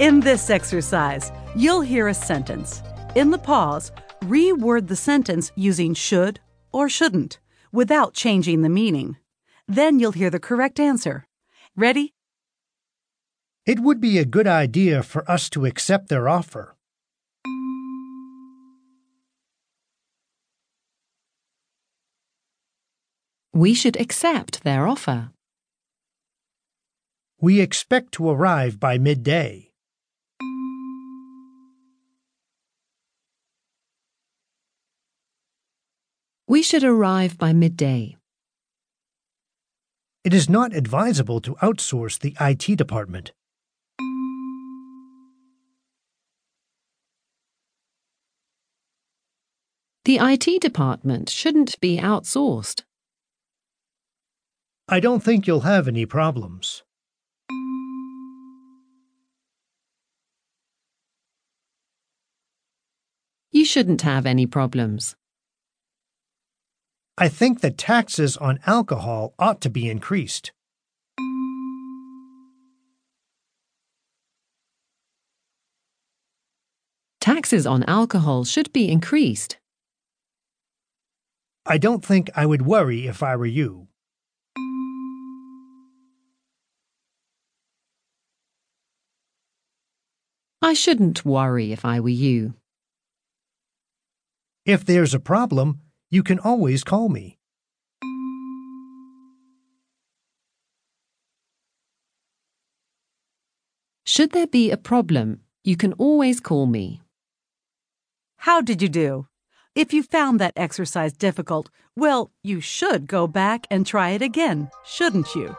In this exercise, you'll hear a sentence. In the pause, reword the sentence using should or shouldn't without changing the meaning. Then you'll hear the correct answer. Ready? It would be a good idea for us to accept their offer. We should accept their offer. We expect to arrive by midday. We should arrive by midday. It is not advisable to outsource the IT department. The IT department shouldn't be outsourced. I don't think you'll have any problems. You shouldn't have any problems. I think that taxes on alcohol ought to be increased. Taxes on alcohol should be increased. I don't think I would worry if I were you. I shouldn't worry if I were you. If there's a problem, you can always call me. Should there be a problem, you can always call me. How did you do? If you found that exercise difficult, well, you should go back and try it again, shouldn't you?